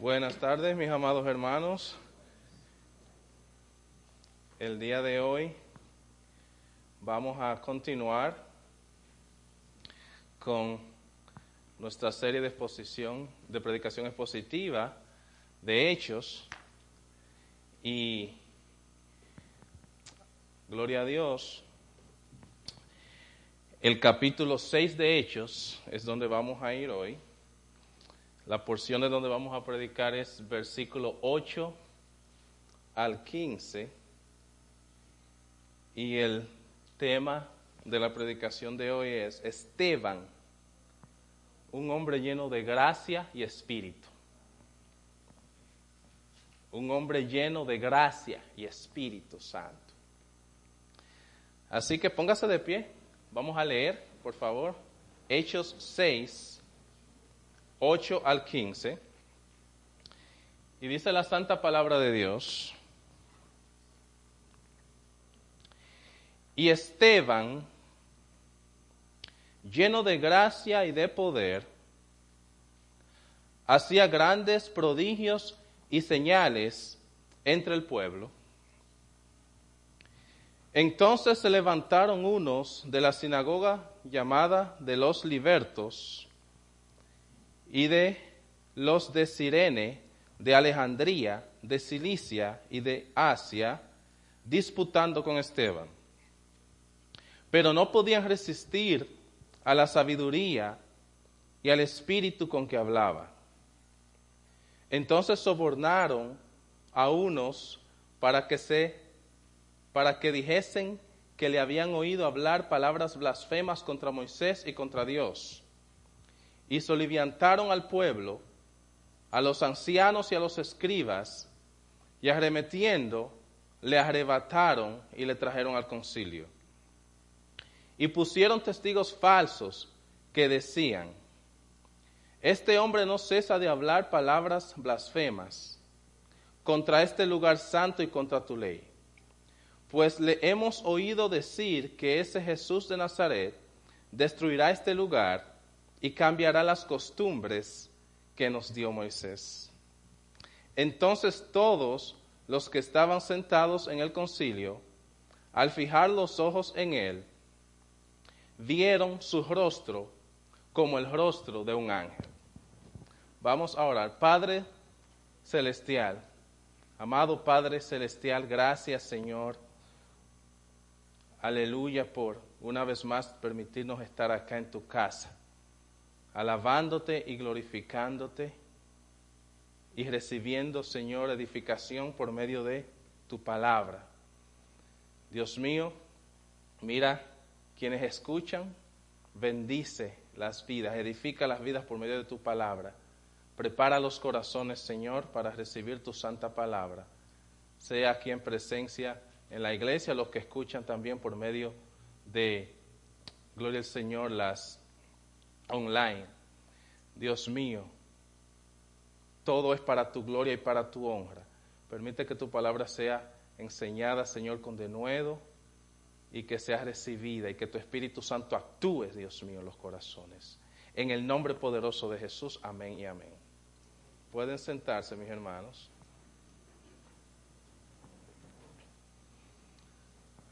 Buenas tardes, mis amados hermanos. El día de hoy vamos a continuar con nuestra serie de exposición, de predicación expositiva de Hechos. Y gloria a Dios, el capítulo 6 de Hechos es donde vamos a ir hoy. La porción de donde vamos a predicar es versículo 8 al 15. Y el tema de la predicación de hoy es Esteban, un hombre lleno de gracia y espíritu. Un hombre lleno de gracia y espíritu santo. Así que póngase de pie. Vamos a leer, por favor, Hechos 6, 8 al 15. Y dice la santa palabra de Dios. Y Esteban, lleno de gracia y de poder, hacía grandes prodigios y señales entre el pueblo. Entonces se levantaron unos de la sinagoga llamada de los libertos y de los de Sirene, de Alejandría, de Cilicia y de Asia, disputando con Esteban. Pero no podían resistir a la sabiduría y al espíritu con que hablaba. Entonces sobornaron a unos para que se para que dijesen que le habían oído hablar palabras blasfemas contra Moisés y contra Dios. Y soliviantaron al pueblo, a los ancianos y a los escribas, y arremetiendo, le arrebataron y le trajeron al concilio. Y pusieron testigos falsos que decían, este hombre no cesa de hablar palabras blasfemas contra este lugar santo y contra tu ley pues le hemos oído decir que ese Jesús de Nazaret destruirá este lugar y cambiará las costumbres que nos dio Moisés. Entonces todos los que estaban sentados en el concilio, al fijar los ojos en él, vieron su rostro como el rostro de un ángel. Vamos a orar. Padre Celestial, amado Padre Celestial, gracias Señor Aleluya por una vez más permitirnos estar acá en tu casa, alabándote y glorificándote y recibiendo, Señor, edificación por medio de tu palabra. Dios mío, mira quienes escuchan, bendice las vidas, edifica las vidas por medio de tu palabra. Prepara los corazones, Señor, para recibir tu santa palabra. Sea aquí en presencia en la iglesia, los que escuchan también por medio de, gloria al Señor, las online. Dios mío, todo es para tu gloria y para tu honra. Permite que tu palabra sea enseñada, Señor, con denuedo y que sea recibida y que tu Espíritu Santo actúe, Dios mío, en los corazones. En el nombre poderoso de Jesús, amén y amén. Pueden sentarse, mis hermanos.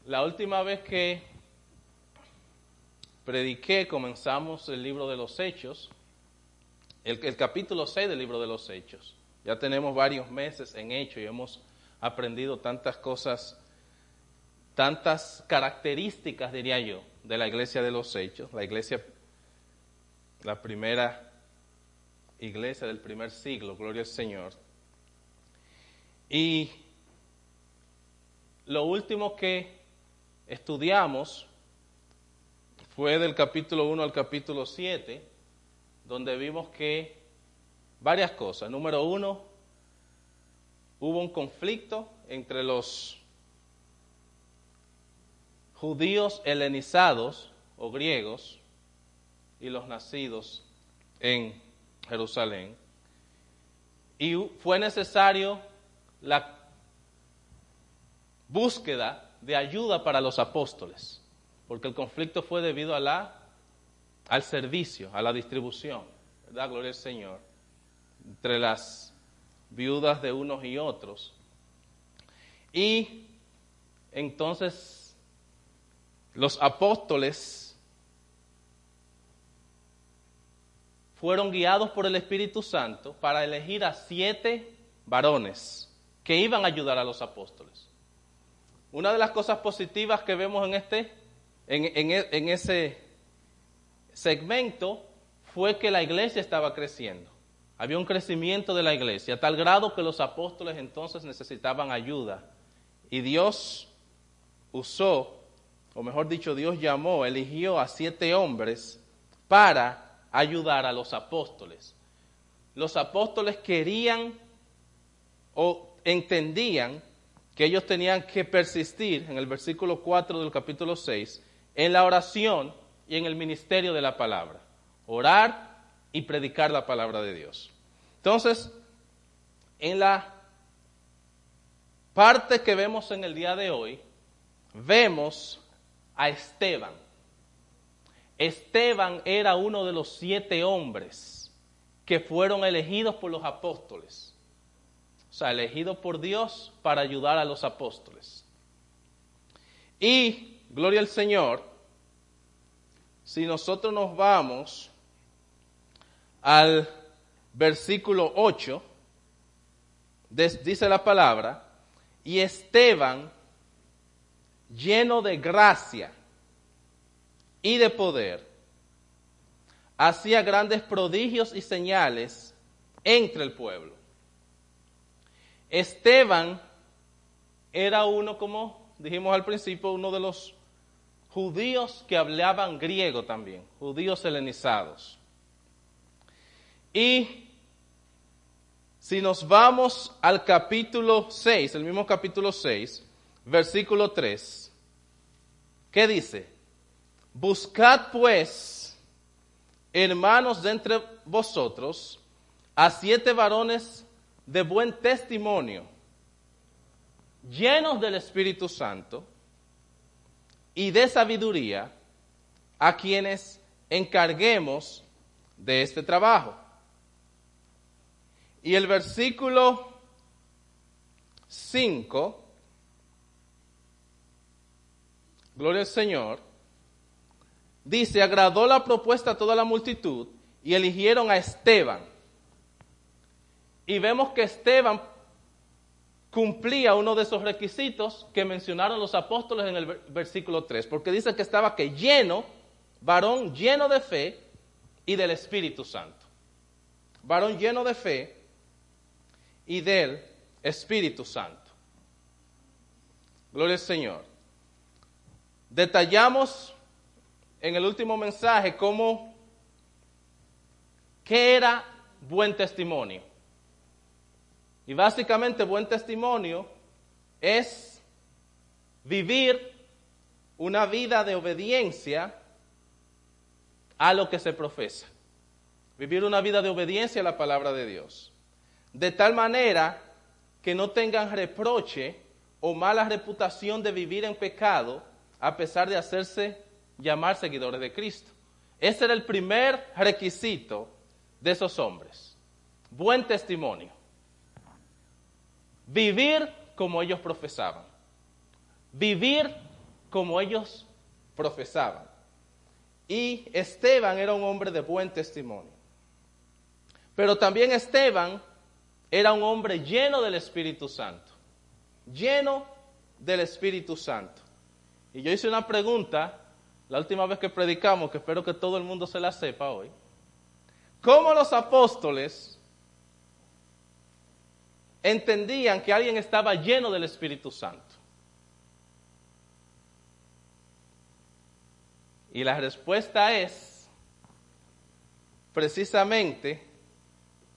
La última vez que prediqué, comenzamos el libro de los Hechos, el, capítulo 6 del libro de los Hechos. Ya tenemos varios meses en Hechos y hemos aprendido tantas cosas, tantas características, diría yo, de la iglesia de los Hechos, la iglesia, la primera iglesia del primer siglo, gloria al Señor. Y lo último que estudiamos fue del capítulo 1 al capítulo 7, donde vimos que varias cosas. Número uno, hubo un conflicto entre los judíos helenizados o griegos y los nacidos en Jerusalén. Y fue necesario la búsqueda de ayuda para los apóstoles, porque el conflicto fue debido a la, al servicio, a la distribución, ¿verdad? Gloria al Señor, entre las viudas de unos y otros. Y entonces los apóstoles fueron guiados por el Espíritu Santo para elegir a siete varones que iban a ayudar a los apóstoles. Una de las cosas positivas que vemos en este, en, en ese segmento, fue que la iglesia estaba creciendo. Había un crecimiento de la iglesia, tal grado que los apóstoles entonces necesitaban ayuda. Y Dios usó, o mejor dicho, Dios llamó, eligió a siete hombres para ayudar a los apóstoles. Los apóstoles querían o entendían que ellos tenían que persistir, en el versículo 4 del capítulo 6, en la oración y en el ministerio de la palabra. Orar y predicar la palabra de Dios. Entonces, en la parte que vemos en el día de hoy, vemos a Esteban. Esteban era uno de los siete hombres que fueron elegidos por los apóstoles. O sea, elegidos por Dios para ayudar a los apóstoles. Y, gloria al Señor, si nosotros nos vamos al versículo 8, dice la palabra, y Esteban, lleno de gracia y de poder, hacía grandes prodigios y señales entre el pueblo. Esteban era uno, como dijimos al principio, uno de los judíos que hablaban griego también, judíos helenizados. Y si nos vamos al capítulo 6, el mismo capítulo 6, versículo 3, ¿qué dice? Buscad pues, hermanos de entre vosotros, a siete varones de buen testimonio, llenos del Espíritu Santo y de sabiduría, a quienes encarguemos de este trabajo. Y el versículo 5, gloria al Señor, dice, agradó la propuesta a toda la multitud y eligieron a Esteban. Y vemos que Esteban cumplía uno de esos requisitos que mencionaron los apóstoles en el versículo 3, porque dice que estaba que lleno, varón lleno de fe y del Espíritu Santo. Varón lleno de fe y del Espíritu Santo. Gloria al Señor. Detallamos en el último mensaje cómo, qué era buen testimonio. Y básicamente buen testimonio es vivir una vida de obediencia a lo que se profesa. Vivir una vida de obediencia a la palabra de Dios de tal manera que no tengan reproche o mala reputación de vivir en pecado a pesar de hacerse llamar seguidores de Cristo. Ese era el primer requisito de esos hombres. Buen testimonio. Vivir como ellos profesaban. Vivir como ellos profesaban. Y Esteban era un hombre de buen testimonio. Pero también Esteban era un hombre lleno del Espíritu Santo, lleno del Espíritu Santo. Y yo hice una pregunta la última vez que predicamos, que espero que todo el mundo se la sepa hoy. ¿Cómo los apóstoles entendían que alguien estaba lleno del Espíritu Santo? Y la respuesta es precisamente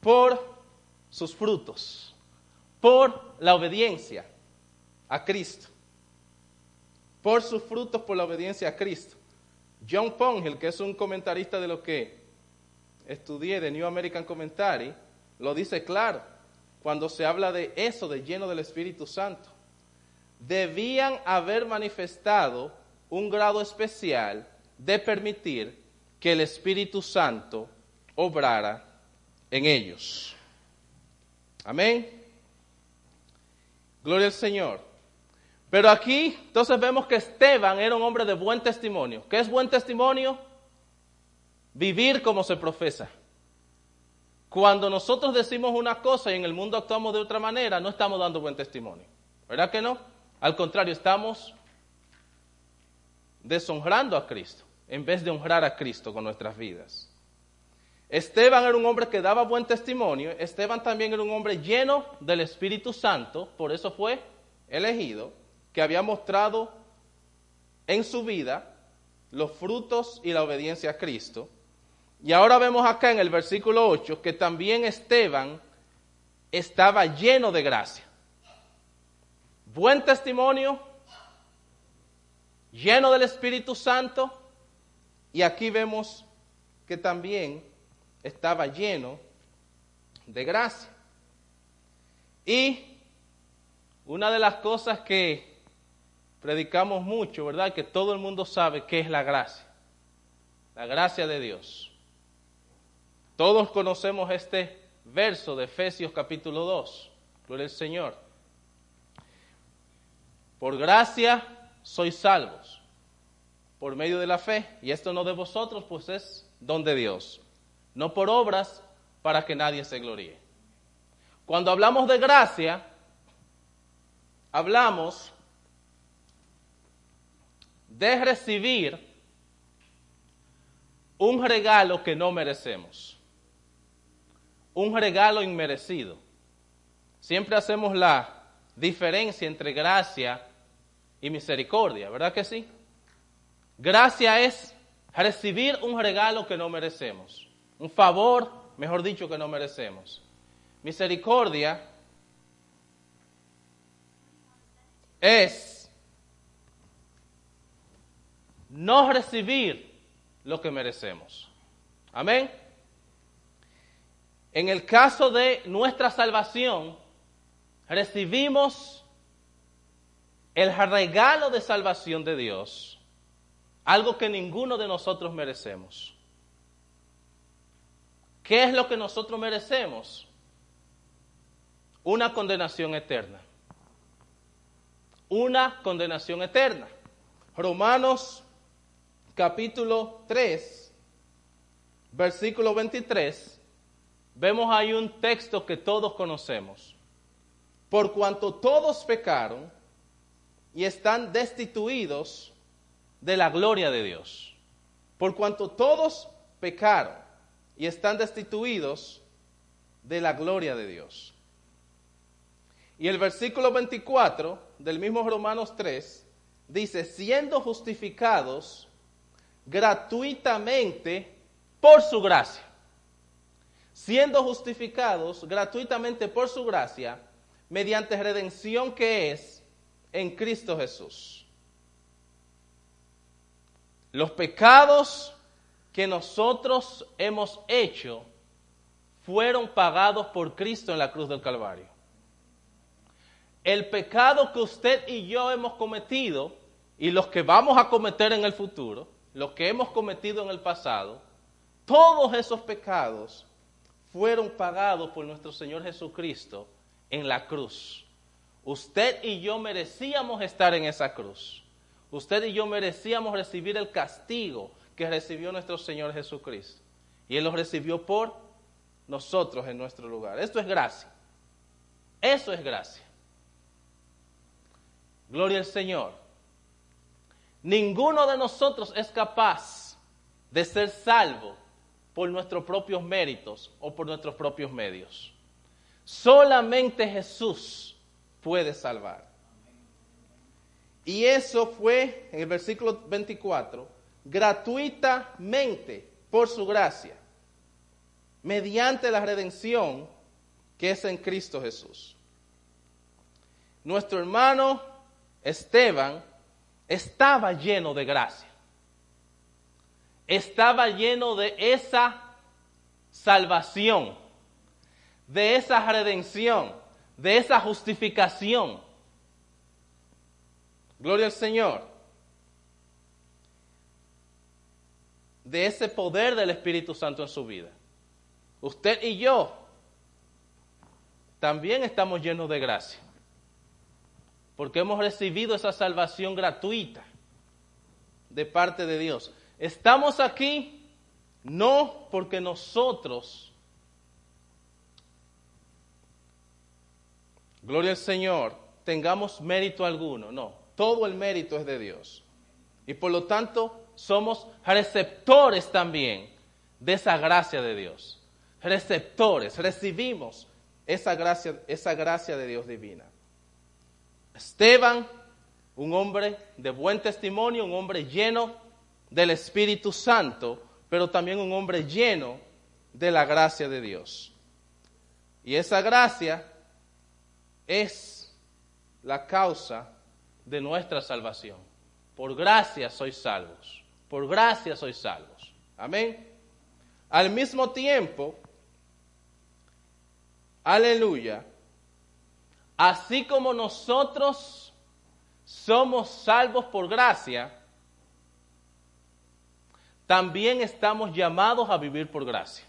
por sus frutos por la obediencia a Cristo. Por sus frutos por la obediencia a Cristo. John Pongel, que es un comentarista de lo que estudié de New American Commentary, lo dice claro cuando se habla de eso, de lleno del Espíritu Santo. Debían haber manifestado un grado especial de permitir que el Espíritu Santo obrara en ellos. Amén. Gloria al Señor. Pero aquí entonces vemos que Esteban era un hombre de buen testimonio. ¿Qué es buen testimonio? Vivir como se profesa. Cuando nosotros decimos una cosa y en el mundo actuamos de otra manera, no estamos dando buen testimonio. ¿Verdad que no? Al contrario, estamos deshonrando a Cristo en vez de honrar a Cristo con nuestras vidas. Esteban era un hombre que daba buen testimonio. Esteban también era un hombre lleno del Espíritu Santo, por eso fue elegido, que había mostrado en su vida los frutos y la obediencia a Cristo. Y ahora vemos acá en el versículo 8 que también Esteban estaba lleno de gracia. Buen testimonio, lleno del Espíritu Santo, y aquí vemos que también estaba lleno de gracia. Y una de las cosas que predicamos mucho, ¿verdad? Que todo el mundo sabe qué es la gracia. La gracia de Dios. Todos conocemos este verso de Efesios capítulo 2. Gloria al Señor. Por gracia sois salvos, por medio de la fe. Y esto no de vosotros, pues es don de Dios no por obras para que nadie se gloríe. Cuando hablamos de gracia, hablamos de recibir un regalo que no merecemos, un regalo inmerecido. Siempre hacemos la diferencia entre gracia y misericordia, ¿verdad que sí? Gracia es recibir un regalo que no merecemos un favor, mejor dicho, que no merecemos. Misericordia es no recibir lo que merecemos. Amén. En el caso de nuestra salvación, recibimos el regalo de salvación de Dios, algo que ninguno de nosotros merecemos. ¿Qué es lo que nosotros merecemos? Una condenación eterna. Una condenación eterna. Romanos capítulo 3, versículo 23, vemos ahí un texto que todos conocemos. Por cuanto todos pecaron y están destituidos de la gloria de Dios. Por cuanto todos pecaron y están destituidos de la gloria de Dios. Y el versículo 24 del mismo Romanos 3 dice, siendo justificados gratuitamente por su gracia. Siendo justificados gratuitamente por su gracia, mediante redención que es en Cristo Jesús. Los pecados que nosotros hemos hecho fueron pagados por Cristo en la cruz del Calvario. El pecado que usted y yo hemos cometido y los que vamos a cometer en el futuro, los que hemos cometido en el pasado, todos esos pecados fueron pagados por nuestro Señor Jesucristo en la cruz. Usted y yo merecíamos estar en esa cruz. Usted y yo merecíamos recibir el castigo que recibió nuestro Señor Jesucristo. Y Él lo recibió por nosotros en nuestro lugar. Esto es gracia. Eso es gracia. Gloria al Señor. Ninguno de nosotros es capaz de ser salvo por nuestros propios méritos o por nuestros propios medios. Solamente Jesús puede salvar. Y eso fue en el versículo 24 gratuitamente por su gracia, mediante la redención que es en Cristo Jesús. Nuestro hermano Esteban estaba lleno de gracia, estaba lleno de esa salvación, de esa redención, de esa justificación. Gloria al Señor. de ese poder del Espíritu Santo en su vida. Usted y yo también estamos llenos de gracia. Porque hemos recibido esa salvación gratuita de parte de Dios. Estamos aquí no porque nosotros, gloria al Señor, tengamos mérito alguno, no, todo el mérito es de Dios. Y por lo tanto somos receptores también de esa gracia de Dios. Receptores, recibimos esa gracia, esa gracia de Dios divina. Esteban, un hombre de buen testimonio, un hombre lleno del Espíritu Santo, pero también un hombre lleno de la gracia de Dios. Y esa gracia es la causa de nuestra salvación. Por gracia sois salvos. Por gracia sois salvos. Amén. Al mismo tiempo, aleluya, así como nosotros somos salvos por gracia, también estamos llamados a vivir por gracia.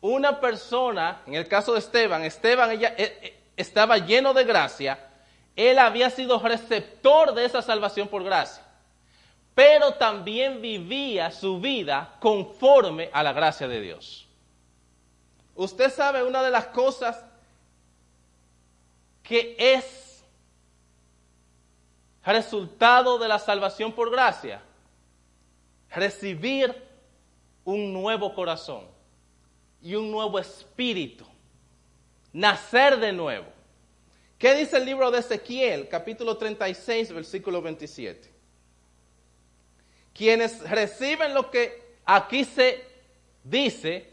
Una persona, en el caso de Esteban, Esteban eh, eh, estaba lleno de gracia, él había sido receptor de esa salvación por gracia, pero también vivía su vida conforme a la gracia de Dios. Usted sabe una de las cosas que es resultado de la salvación por gracia recibir un nuevo corazón y un nuevo espíritu, nacer de nuevo. ¿Qué dice el libro de Ezequiel, capítulo 36, versículo 27? Quienes reciben lo que aquí se dice,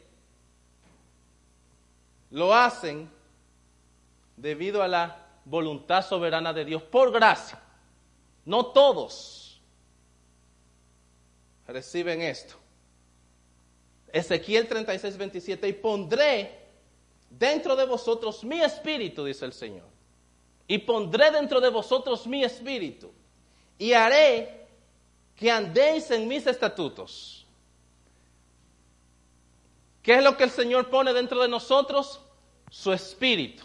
lo hacen debido a la voluntad soberana de Dios, por gracia. No todos reciben esto. Ezequiel 36, 27, y pondré dentro de vosotros mi espíritu, dice el Señor, y pondré dentro de vosotros mi espíritu, y haré que andéis en mis estatutos. ¿Qué es lo que el Señor pone dentro de nosotros? Su espíritu.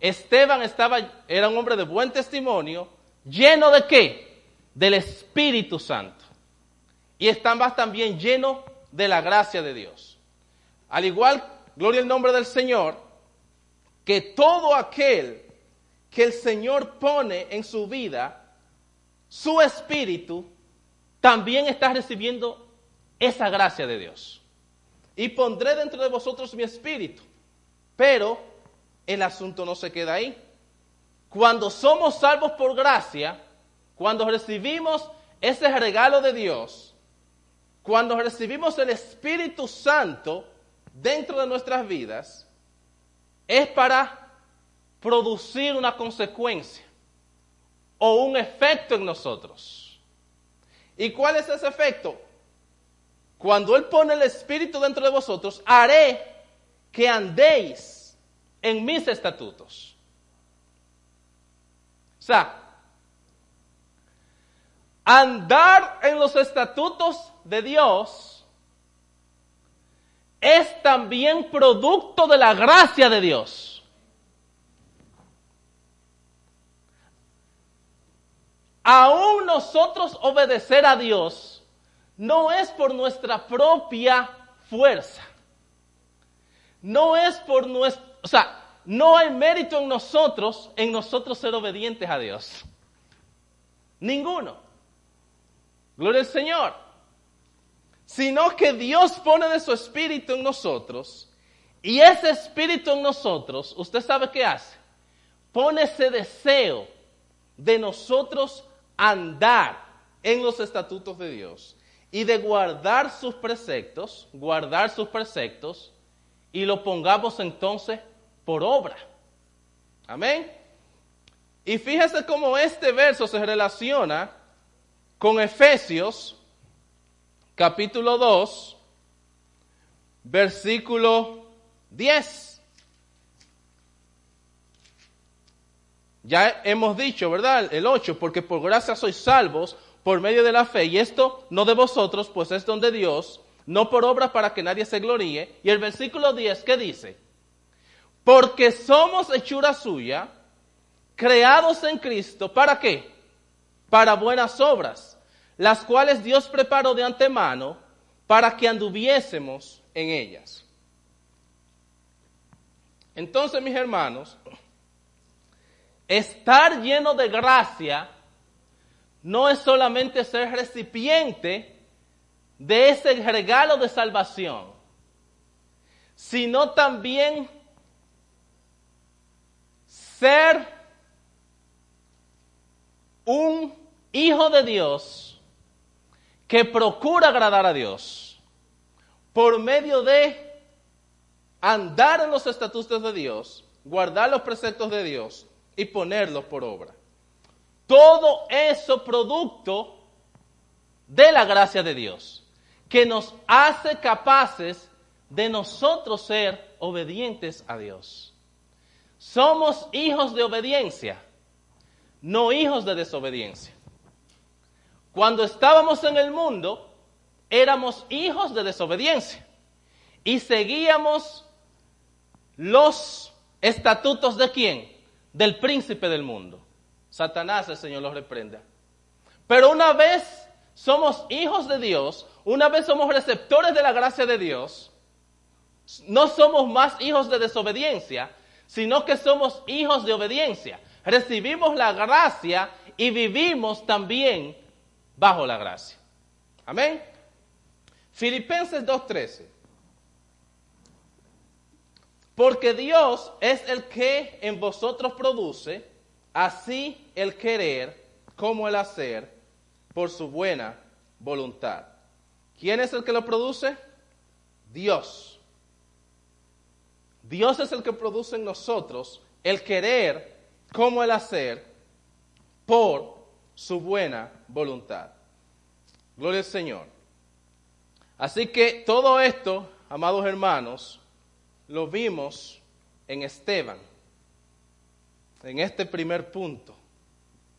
Esteban estaba, era un hombre de buen testimonio, lleno de qué? Del Espíritu Santo y están también llenos de la gracia de Dios. Al igual, gloria al nombre del Señor, que todo aquel que el Señor pone en su vida, su espíritu, también está recibiendo esa gracia de Dios. Y pondré dentro de vosotros mi espíritu. Pero el asunto no se queda ahí. Cuando somos salvos por gracia, cuando recibimos ese regalo de Dios, cuando recibimos el Espíritu Santo dentro de nuestras vidas, es para producir una consecuencia o un efecto en nosotros. ¿Y cuál es ese efecto? Cuando Él pone el Espíritu dentro de vosotros, haré que andéis en mis estatutos. O sea, andar en los estatutos de Dios es también producto de la gracia de Dios. Aún nosotros obedecer a Dios no es por nuestra propia fuerza. No es por nuestra, o sea, no hay mérito en nosotros, en nosotros ser obedientes a Dios. Ninguno. Gloria al Señor sino que Dios pone de su espíritu en nosotros y ese espíritu en nosotros, usted sabe qué hace, pone ese deseo de nosotros andar en los estatutos de Dios y de guardar sus preceptos, guardar sus preceptos y lo pongamos entonces por obra. Amén. Y fíjese cómo este verso se relaciona con Efesios capítulo 2, versículo 10. Ya hemos dicho, ¿verdad? El 8, porque por gracia sois salvos por medio de la fe, y esto no de vosotros, pues es don de Dios, no por obra para que nadie se gloríe. Y el versículo 10, ¿qué dice? Porque somos hechura suya, creados en Cristo, ¿para qué? Para buenas obras, las cuales Dios preparó de antemano para que anduviésemos en ellas. Entonces, mis hermanos, estar lleno de gracia no es solamente ser recipiente de ese regalo de salvación, sino también ser un hijo de Dios que procura agradar a Dios por medio de andar en los estatutos de Dios, guardar los preceptos de Dios y ponerlos por obra. Todo eso producto de la gracia de Dios, que nos hace capaces de nosotros ser obedientes a Dios. Somos hijos de obediencia, no hijos de desobediencia. Cuando estábamos en el mundo, éramos hijos de desobediencia y seguíamos los estatutos de quién? Del príncipe del mundo. Satanás, el Señor los reprenda. Pero una vez somos hijos de Dios, una vez somos receptores de la gracia de Dios, no somos más hijos de desobediencia, sino que somos hijos de obediencia. Recibimos la gracia y vivimos también bajo la gracia. Amén. Filipenses 2.13. Porque Dios es el que en vosotros produce así el querer como el hacer por su buena voluntad. ¿Quién es el que lo produce? Dios. Dios es el que produce en nosotros el querer como el hacer por su buena voluntad. Gloria al Señor. Así que todo esto, amados hermanos, lo vimos en Esteban, en este primer punto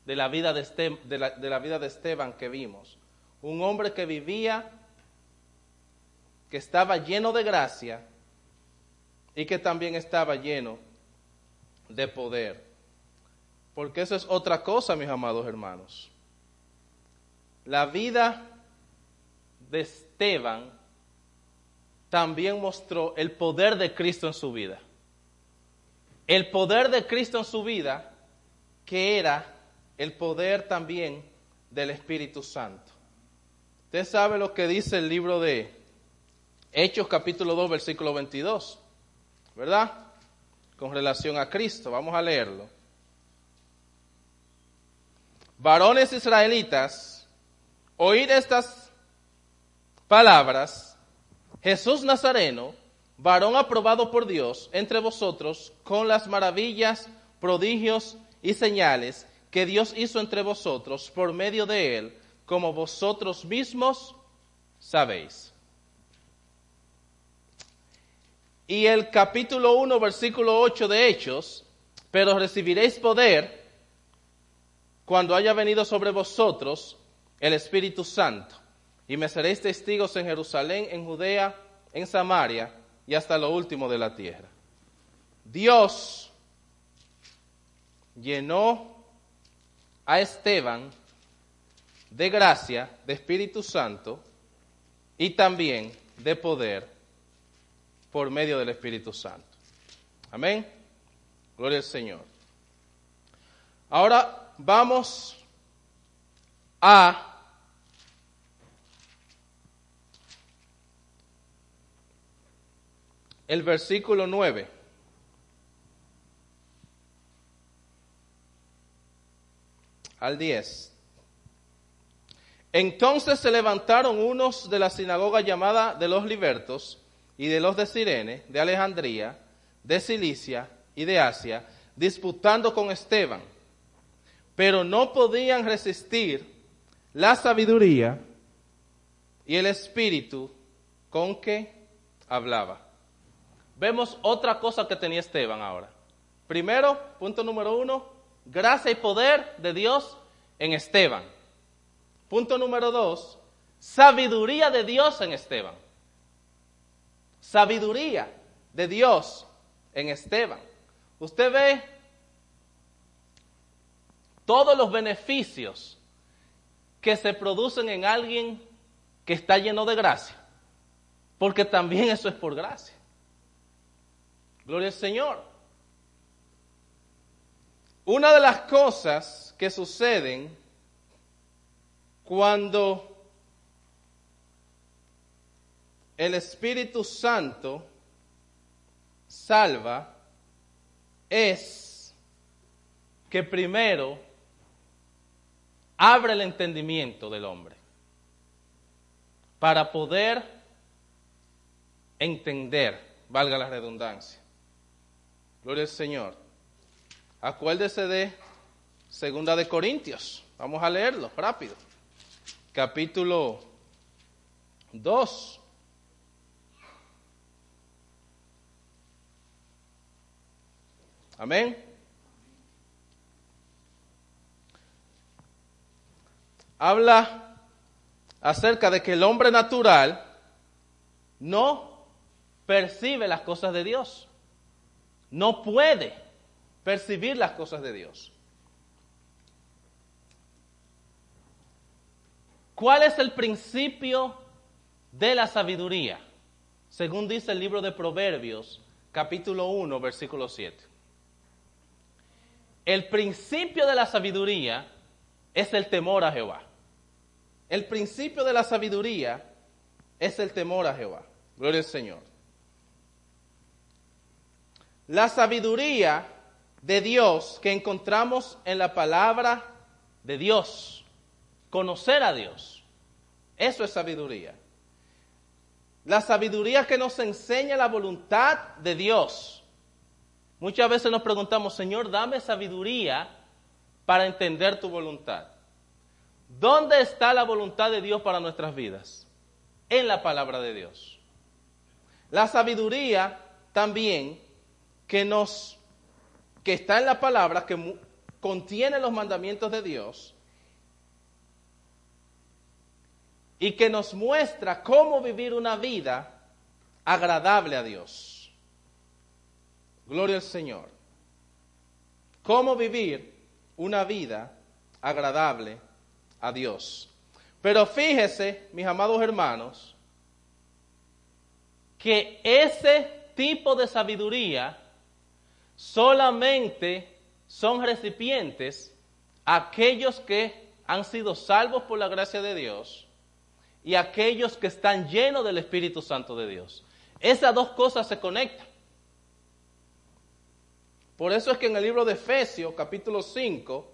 de la vida de, de, la, vida de Esteban que vimos. Un hombre que vivía, que estaba lleno de gracia y que también estaba lleno de poder. Porque eso es otra cosa, mis amados hermanos. La vida de Esteban también mostró el poder de Cristo en su vida. El poder de Cristo en su vida, que era el poder también del Espíritu Santo. Usted sabe lo que dice el libro de Hechos capítulo 2, versículo 22, ¿verdad? Con relación a Cristo. Vamos a leerlo. Varones israelitas, oíd estas palabras Jesús Nazareno, varón aprobado por Dios entre vosotros con las maravillas, prodigios y señales que Dios hizo entre vosotros por medio de él, como vosotros mismos sabéis. Y el capítulo 1, versículo 8 de Hechos, pero recibiréis poder cuando haya venido sobre vosotros el Espíritu Santo y me seréis testigos en Jerusalén, en Judea, en Samaria y hasta lo último de la tierra. Dios llenó a Esteban de gracia, de Espíritu Santo y también de poder por medio del Espíritu Santo. Amén. Gloria al Señor. Ahora vamos a el versículo 9. Al 10. Entonces se levantaron unos de la sinagoga llamada de los libertos y de los de Sirene, de Alejandría, de Cilicia y de Asia, disputando con Esteban, pero no podían resistir la sabiduría y el espíritu con que hablaba vemos otra cosa que tenía Esteban ahora. Primero, punto número uno, gracia y poder de Dios en Esteban. Punto número dos, sabiduría de Dios en Esteban. Sabiduría de Dios en Esteban. Usted ve todos los beneficios que se producen en alguien que está lleno de gracia, porque también eso es por gracia. Gloria al Señor. Una de las cosas que suceden cuando el Espíritu Santo salva es que primero abre el entendimiento del hombre para poder entender, valga la redundancia. Gloria al Señor. Acuérdese de Segunda de Corintios. Vamos a leerlo rápido. Capítulo 2. Amén. Habla acerca de que el hombre natural no percibe las cosas de Dios. No puede percibir las cosas de Dios. ¿Cuál es el principio de la sabiduría? Según dice el libro de Proverbios, capítulo 1, versículo 7. El principio de la sabiduría es el temor a Jehová. El principio de la sabiduría es el temor a Jehová. Gloria al Señor. La sabiduría de Dios que encontramos en la palabra de Dios. Conocer a Dios. Eso es sabiduría. La sabiduría que nos enseña la voluntad de Dios. Muchas veces nos preguntamos, Señor, dame sabiduría para entender tu voluntad. ¿Dónde está la voluntad de Dios para nuestras vidas? En la palabra de Dios. La sabiduría también que nos que está en la palabra que contiene los mandamientos de Dios y que nos muestra cómo vivir una vida agradable a Dios. Gloria al Señor. ¿Cómo vivir una vida agradable a Dios? Pero fíjese, mis amados hermanos, que ese tipo de sabiduría solamente son recipientes aquellos que han sido salvos por la gracia de Dios y aquellos que están llenos del Espíritu Santo de Dios. Esas dos cosas se conectan. Por eso es que en el libro de Efesios, capítulo 5,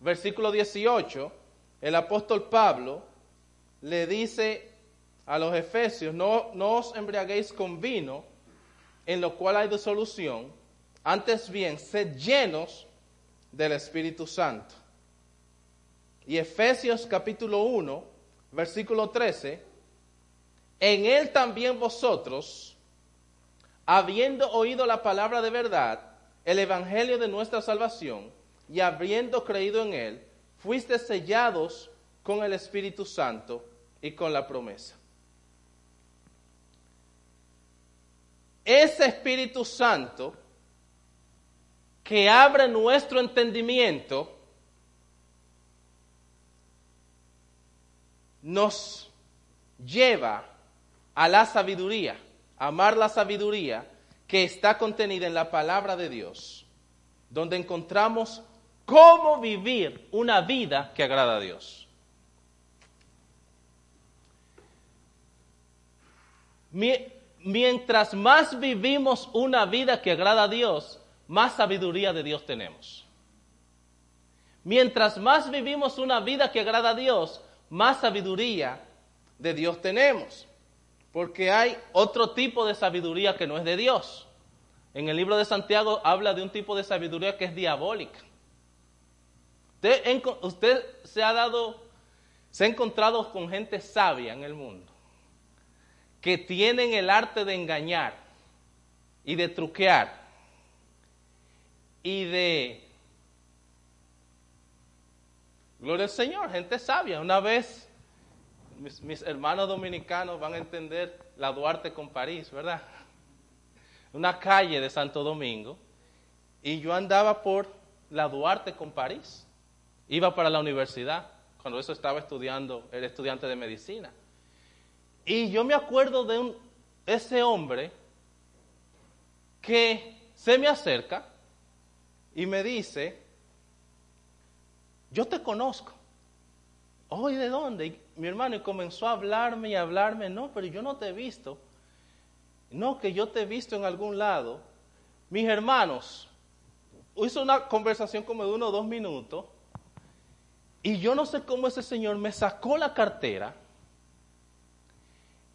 versículo 18, el apóstol Pablo le dice a los efesios, no, os embriaguéis con vino, en lo cual hay disolución, antes bien, sed llenos del Espíritu Santo. Y Efesios capítulo 1, versículo 13, en él también vosotros, habiendo oído la palabra de verdad, el Evangelio de nuestra salvación y habiendo creído en él, fuiste sellados con el Espíritu Santo y con la promesa. Ese Espíritu Santo que abre nuestro entendimiento nos lleva a la sabiduría, amar la sabiduría que está contenida en la palabra de Dios, donde encontramos cómo vivir una vida que agrada a Dios. Mientras más vivimos una vida que agrada a Dios, más sabiduría de Dios tenemos. Mientras más vivimos una vida que agrada a Dios, más sabiduría de Dios tenemos porque hay otro tipo de sabiduría que no es de Dios. En el libro de Santiago habla de un tipo de sabiduría que es diabólica. Usted, se ha dado, se ha encontrado con gente sabia en el mundo, que tienen el arte de engañar y de truquear y de... Gloria al Señor, gente sabia. Una vez mis, hermanos dominicanos van a entender la Duarte con París, ¿verdad? una calle de Santo Domingo y yo andaba por la Duarte con París. Iba para la universidad, cuando eso estaba estudiando, era estudiante de medicina. Y yo me acuerdo de un, ese hombre que se me acerca y me dice, yo te conozco. Oh, ¿y de dónde? mi hermano y comenzó a hablarme y hablarme, no, pero yo no te he visto. No, que yo te he visto en algún lado. Mis hermanos, hizo una conversación como de uno o dos minutos y yo no sé cómo ese señor me sacó la cartera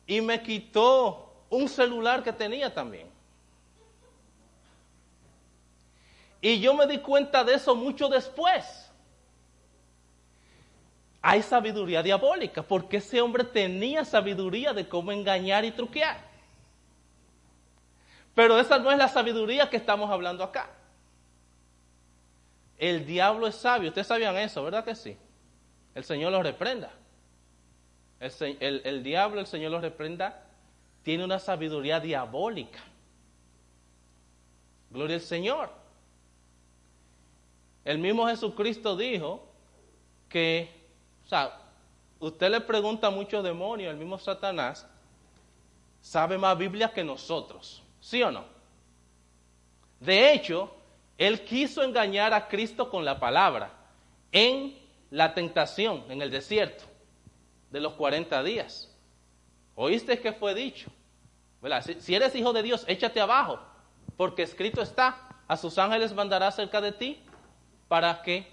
y me quitó un celular que tenía también. Y yo me di cuenta de eso mucho después hay sabiduría diabólica, porque ese hombre tenía sabiduría de cómo engañar y truquear. Pero esa no es la sabiduría que estamos hablando acá. El diablo es sabio, ustedes sabían eso, ¿verdad que sí? El Señor los reprenda. El, diablo, el Señor los reprenda, tiene una sabiduría diabólica. Gloria al Señor. El mismo Jesucristo dijo que o sea, usted le pregunta a muchos demonios, el mismo Satanás sabe más Biblia que nosotros, ¿sí o no? De hecho, él quiso engañar a Cristo con la palabra en la tentación, en el desierto, de los 40 días. ¿Oíste que fue dicho? Si, si eres hijo de Dios, échate abajo, porque escrito está, a sus ángeles mandará cerca de ti para que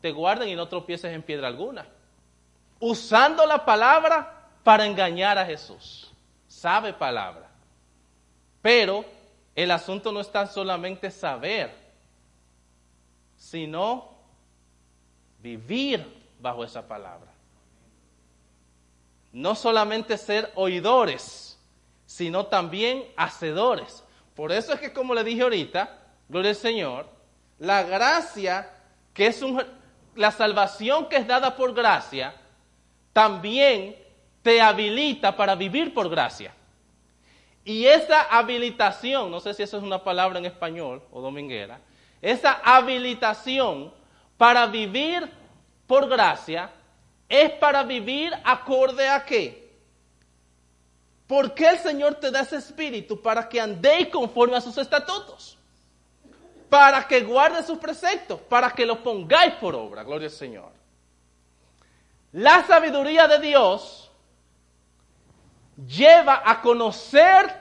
te guarden y no tropieces en piedra alguna usando la palabra para engañar a Jesús. Sabe palabra. Pero el asunto no está solamente saber, sino vivir bajo esa palabra. No solamente ser oidores, sino también hacedores. Por eso es que, como le dije ahorita, gloria al Señor, la gracia, que es un, la salvación que es dada por gracia, también te habilita para vivir por gracia. Y esa habilitación, no sé si eso es una palabra en español o dominguera, esa habilitación para vivir por gracia es para vivir acorde a qué? ¿Por qué el Señor te da ese espíritu? Para que andéis conforme a sus estatutos. Para que guardes sus preceptos. Para que los pongáis por obra. Gloria al Señor. La sabiduría de Dios lleva a conocer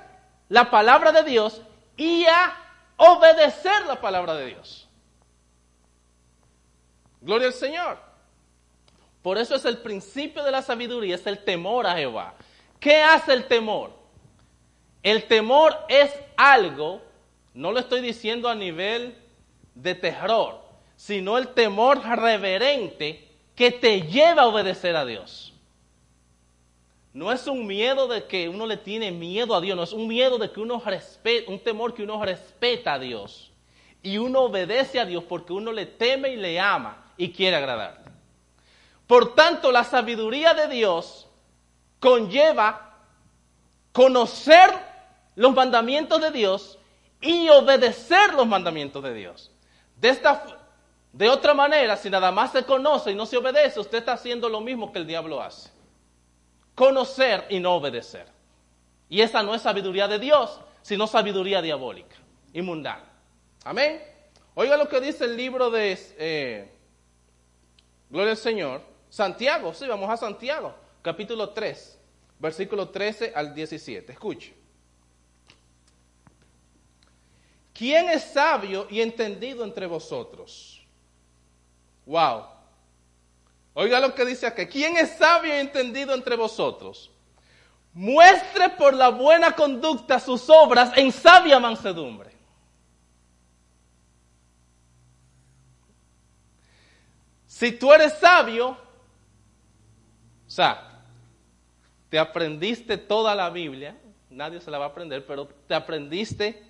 la palabra de Dios y a obedecer la palabra de Dios. Gloria al Señor. Por eso es el principio de la sabiduría, es el temor a Jehová. ¿Qué hace el temor? El temor es algo, no lo estoy diciendo a nivel de terror, sino el temor reverente que te lleva a obedecer a Dios. No es un miedo de que uno le tiene miedo a Dios, no es un miedo de que uno respeta, un temor que uno respeta a Dios. Y uno obedece a Dios porque uno le teme y le ama y quiere agradarle. Por tanto, la sabiduría de Dios conlleva conocer los mandamientos de Dios y obedecer los mandamientos de Dios. De esta, de otra manera, si nada más se conoce y no se obedece, usted está haciendo lo mismo que el diablo hace. Conocer y no obedecer. Y esa no es sabiduría de Dios, sino sabiduría diabólica y mundana. Amén. Oiga lo que dice el libro de eh, Gloria al Señor. Santiago, sí, vamos a Santiago, capítulo 3, versículo 13 al 17. Escuche. ¿Quién es sabio y entendido entre vosotros? Wow. Oiga lo que dice aquí. ¿Quién es sabio y entendido entre vosotros? Muestre por la buena conducta sus obras en sabia mansedumbre. Si tú eres sabio, o sea, te aprendiste toda la Biblia, nadie se la va a aprender, pero te aprendiste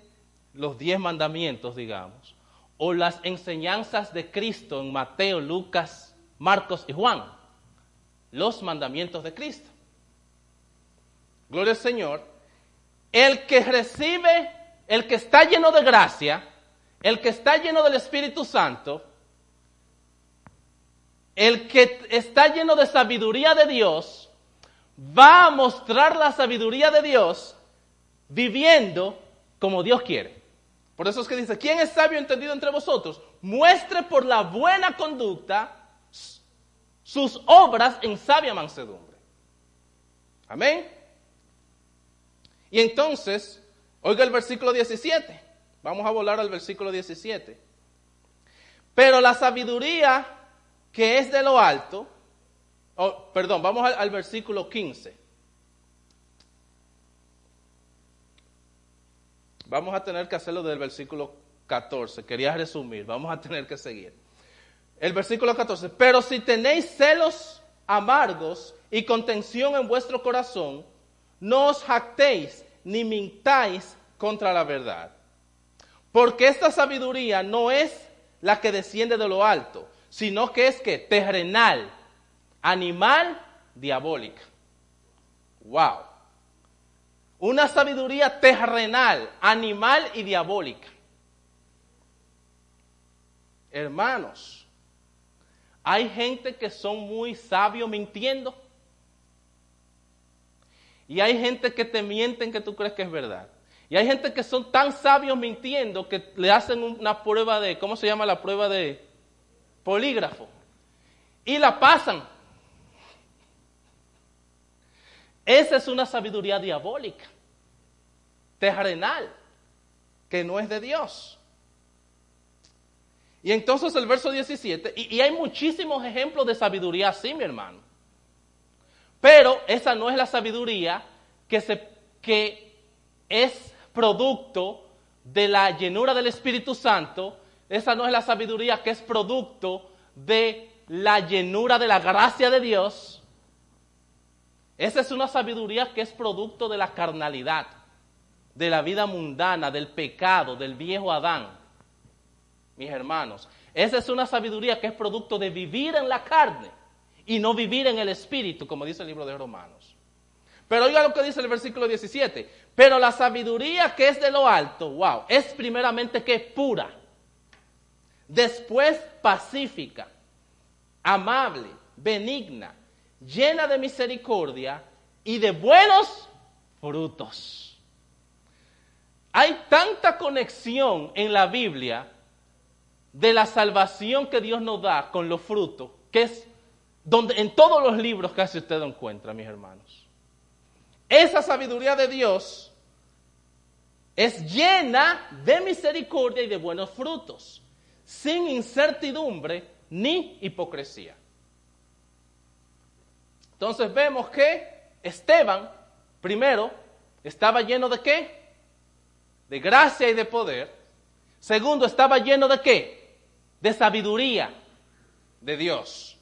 los diez mandamientos, digamos o las enseñanzas de Cristo en Mateo, Lucas, Marcos y Juan. Los mandamientos de Cristo. Gloria al Señor. El que recibe el que está lleno de gracia, el que está lleno del Espíritu Santo, el que está lleno de sabiduría de Dios, va a mostrar la sabiduría de Dios viviendo como Dios quiere. Por eso es que dice, ¿quién es sabio entendido entre vosotros? Muestre por la buena conducta sus obras en sabia mansedumbre. Amén. Y entonces, oiga el versículo 17. Vamos a volar al versículo 17. Pero la sabiduría que es de lo alto, oh, perdón, vamos al, al versículo 15. Vamos a tener que hacerlo del versículo 14. Quería resumir, vamos a tener que seguir. El versículo 14. Pero si tenéis celos amargos y contención en vuestro corazón, no os jactéis ni mintáis contra la verdad. Porque esta sabiduría no es la que desciende de lo alto, sino que es que terrenal, animal, diabólica. Wow. Una sabiduría terrenal, animal y diabólica. Hermanos, hay gente que son muy sabios mintiendo. Y hay gente que te mienten que tú crees que es verdad. Y hay gente que son tan sabios mintiendo que le hacen una prueba de, ¿cómo se llama la prueba de polígrafo? Y la pasan. Esa es una sabiduría diabólica, terrenal, que no es de Dios. Y entonces el verso 17, y, hay muchísimos ejemplos de sabiduría así, mi hermano. Pero esa no es la sabiduría que, se, que es producto de la llenura del Espíritu Santo, esa no es la sabiduría que es producto de la llenura de la gracia de Dios. Esa es una sabiduría que es producto de la carnalidad, de la vida mundana, del pecado, del viejo Adán. Mis hermanos, esa es una sabiduría que es producto de vivir en la carne y no vivir en el espíritu, como dice el libro de Romanos. Pero oiga lo que dice el versículo 17. Pero la sabiduría que es de lo alto, wow, es primeramente que pura. Después pacífica, amable, benigna, llena de misericordia y de buenos frutos. Hay tanta conexión en la Biblia de la salvación que Dios nos da con los frutos, que es donde en todos los libros casi usted encuentra, mis hermanos. Esa sabiduría de Dios es llena de misericordia y de buenos frutos, sin incertidumbre ni hipocresía. Entonces vemos que Esteban, primero, estaba lleno de qué? De gracia y de poder. Segundo, estaba lleno de qué? De sabiduría de Dios.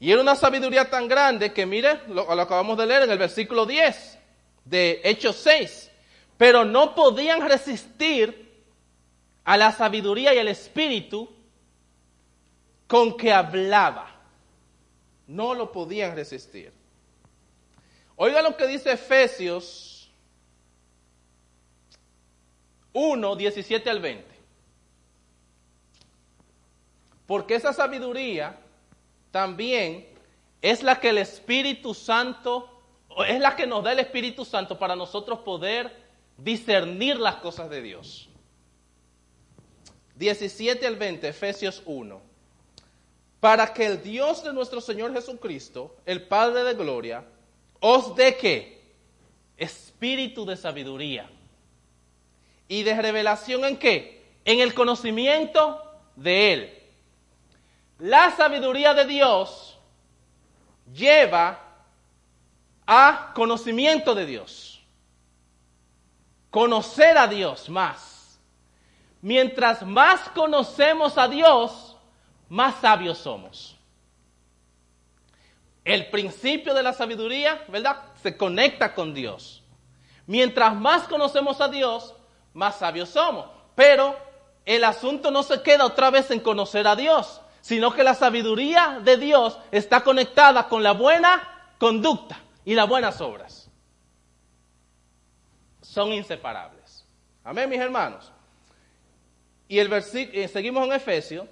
Y era una sabiduría tan grande que, mire, lo, lo acabamos de leer en el versículo 10 de Hechos 6, pero no podían resistir a la sabiduría y al espíritu con que hablaba. No lo podían resistir. Oiga lo que dice Efesios 1, 17 al 20. Porque esa sabiduría también es la que el Espíritu Santo es la que nos da el Espíritu Santo para nosotros poder discernir las cosas de Dios. 17 al 20, Efesios 1. Para que el Dios de nuestro Señor Jesucristo, el Padre de Gloria, os dé que espíritu de sabiduría y de revelación en qué? En el conocimiento de Él. La sabiduría de Dios lleva a conocimiento de Dios. Conocer a Dios más. Mientras más conocemos a Dios, más sabios somos. El principio de la sabiduría, ¿verdad? Se conecta con Dios. Mientras más conocemos a Dios, más sabios somos. Pero el asunto no se queda otra vez en conocer a Dios, sino que la sabiduría de Dios está conectada con la buena conducta y las buenas obras son inseparables. Amén, mis hermanos. Y el versículo, seguimos en Efesios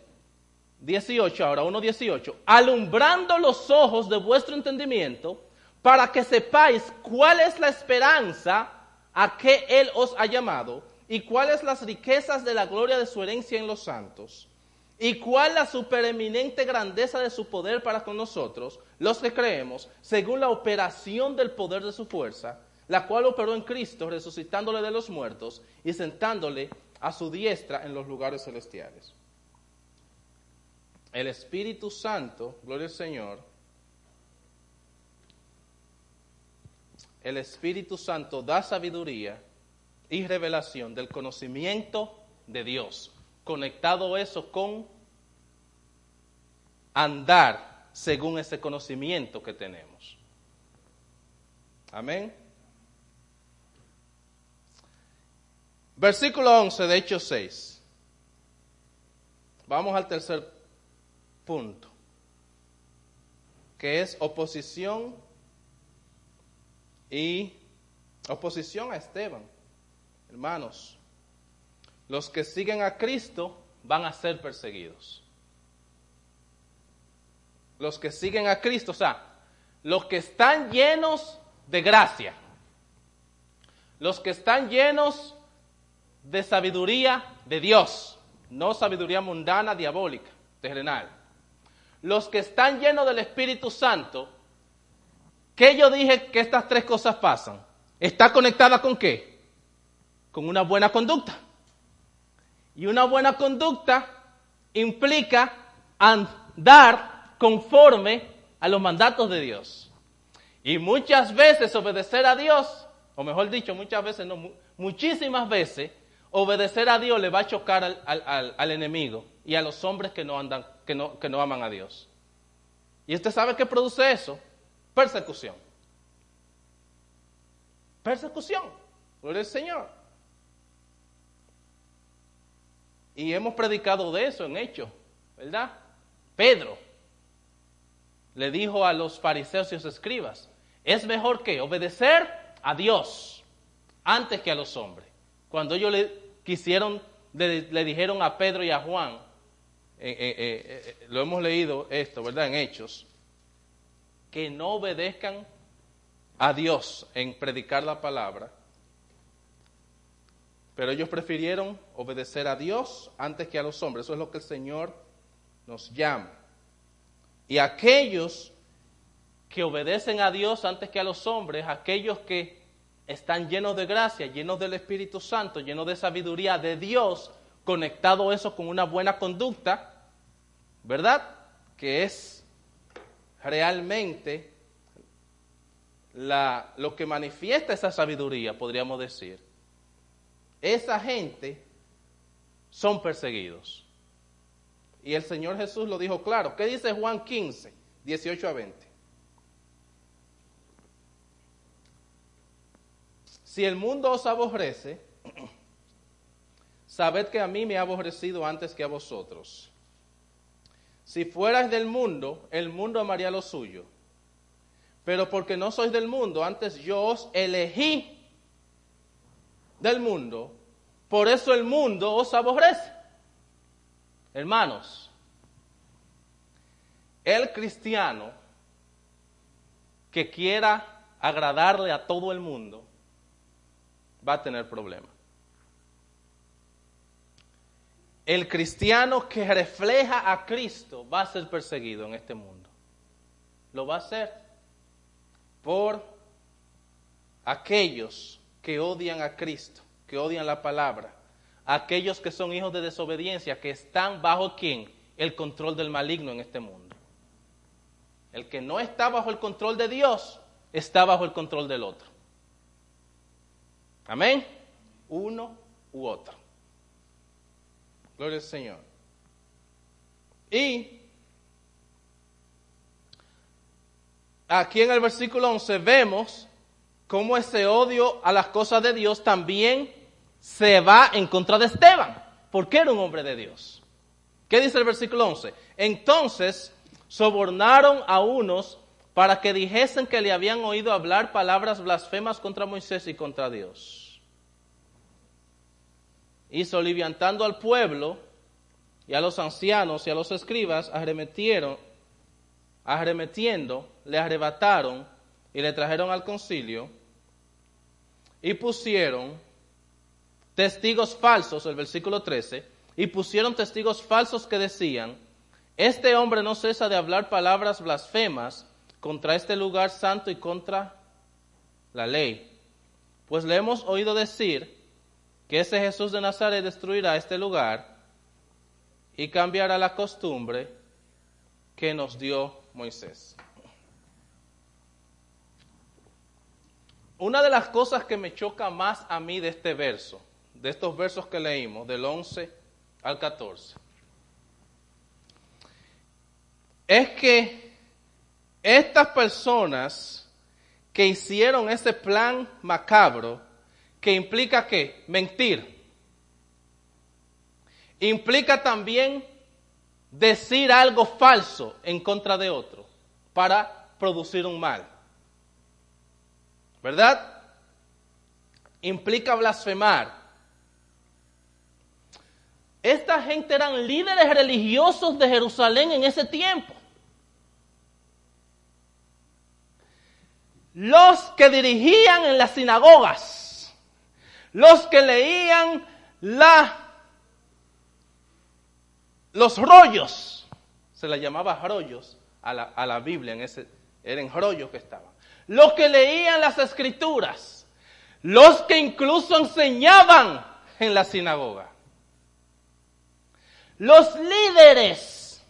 18, ahora 1.18. Alumbrando los ojos de vuestro entendimiento para que sepáis cuál es la esperanza a que Él os ha llamado y cuáles las riquezas de la gloria de su herencia en los santos y cuál la supereminente grandeza de su poder para con nosotros, los que creemos, según la operación del poder de su fuerza, la cual operó en Cristo, resucitándole de los muertos y sentándole a su diestra en los lugares celestiales. El Espíritu Santo, gloria al Señor, el Espíritu Santo da sabiduría y revelación del conocimiento de Dios. Conectado eso con andar según ese conocimiento que tenemos. Amén. Versículo 11 de Hechos 6. Vamos al tercer punto, que es oposición y oposición a Esteban. Hermanos, los que siguen a Cristo van a ser perseguidos. Los que siguen a Cristo, o sea, los que están llenos de gracia, los que están llenos de sabiduría de Dios, no sabiduría mundana, diabólica, terrenal. Los que están llenos del Espíritu Santo, ¿qué yo dije que estas tres cosas pasan? ¿Está conectada con qué? Con una buena conducta. Y una buena conducta implica andar conforme a los mandatos de Dios. Y muchas veces obedecer a Dios, o mejor dicho, muchas veces no, muchísimas veces obedecer a Dios le va a chocar al, enemigo y a los hombres que no, andan, que, no, que no aman a Dios. ¿Y usted sabe qué produce eso? Persecución. Persecución. Gloria al Señor. Y hemos predicado de eso en Hechos, ¿verdad? Pedro le dijo a los fariseos y los escribas, es mejor que obedecer a Dios antes que a los hombres. Cuando ellos le quisieron, le, dijeron a Pedro y a Juan, lo hemos leído esto, ¿verdad? En Hechos, que no obedezcan a Dios en predicar la palabra, pero ellos prefirieron obedecer a Dios antes que a los hombres. Eso es lo que el Señor nos llama. Y aquellos que obedecen a Dios antes que a los hombres, aquellos que están llenos de gracia, llenos del Espíritu Santo, llenos de sabiduría de Dios, conectado eso con una buena conducta, ¿verdad? Que es realmente la, lo que manifiesta esa sabiduría, podríamos decir. Esa gente son perseguidos. Y el Señor Jesús lo dijo claro. ¿Qué dice Juan 15, 18 a 20? Si el mundo os aborrece, sabed que a mí me ha aborrecido antes que a vosotros. Si fuerais del mundo, el mundo amaría lo suyo. Pero porque no sois del mundo, antes yo os elegí del mundo, por eso el mundo os aborrece. Hermanos, el cristiano que quiera agradarle a todo el mundo, va a tener problemas. El cristiano que refleja a Cristo va a ser perseguido en este mundo. Lo va a hacer por aquellos que odian a Cristo, que odian la palabra, aquellos que son hijos de desobediencia, que están bajo quién? El control del maligno en este mundo. El que no está bajo el control de Dios está bajo el control del otro. Amén. Uno u otro. Gloria al Señor. Y aquí en el versículo 11 vemos cómo ese odio a las cosas de Dios también se va en contra de Esteban, porque era un hombre de Dios. ¿Qué dice el versículo 11? Entonces sobornaron a unos para que dijesen que le habían oído hablar palabras blasfemas contra Moisés y contra Dios. Y soliviantando al pueblo y a los ancianos y a los escribas, arremetieron, arremetiendo, le arrebataron y le trajeron al concilio y pusieron testigos falsos, el versículo 13, y pusieron testigos falsos que decían, este hombre no cesa de hablar palabras blasfemas contra este lugar santo y contra la ley. Pues le hemos oído decir que ese Jesús de Nazaret destruirá este lugar y cambiará la costumbre que nos dio Moisés. Una de las cosas que me choca más a mí de este verso, de estos versos que leímos, del 11 al 14, es que estas personas que hicieron ese plan macabro, que implica que mentir, implica también decir algo falso en contra de otro para producir un mal. ¿Verdad? Implica blasfemar. Esta gente eran líderes religiosos de Jerusalén en ese tiempo. Los que dirigían en las sinagogas, los que leían la, los rollos, se les llamaba rollos a la, a la Biblia, en ese, eran rollos que estaban los que leían las escrituras, los que incluso enseñaban en la sinagoga, los líderes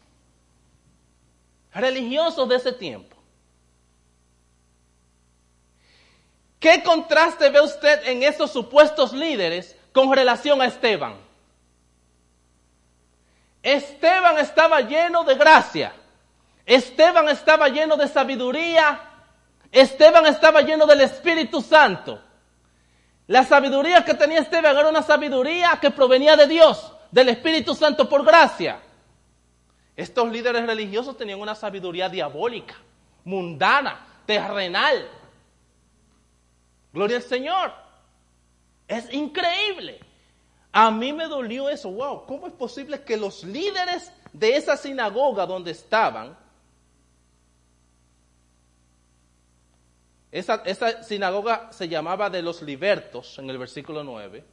religiosos de ese tiempo. ¿Qué contraste ve usted en esos supuestos líderes con relación a Esteban? Esteban estaba lleno de gracia. Esteban estaba lleno de sabiduría Esteban estaba lleno del Espíritu Santo. La sabiduría que tenía Esteban era una sabiduría que provenía de Dios, del Espíritu Santo por gracia. Estos líderes religiosos tenían una sabiduría diabólica, mundana, terrenal. Gloria al Señor. Es increíble. A mí me dolió eso. Wow, ¿cómo es posible que los líderes de esa sinagoga donde estaban Esa, sinagoga se llamaba de los libertos en el versículo 9.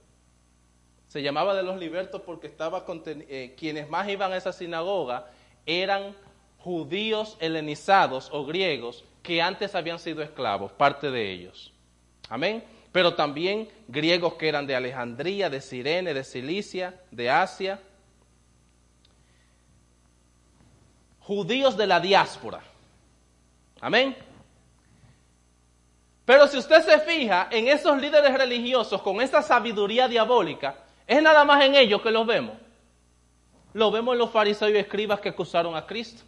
Se llamaba de los libertos porque estaba eh, quienes más iban a esa sinagoga eran judíos helenizados o griegos que antes habían sido esclavos, parte de ellos. Amén. Pero también griegos que eran de Alejandría, de Sirene, de Cilicia, de Asia. Judíos de la diáspora. Amén. Pero si usted se fija en esos líderes religiosos con esa sabiduría diabólica, es nada más en ellos que los vemos. Lo vemos en los fariseos y escribas que acusaron a Cristo.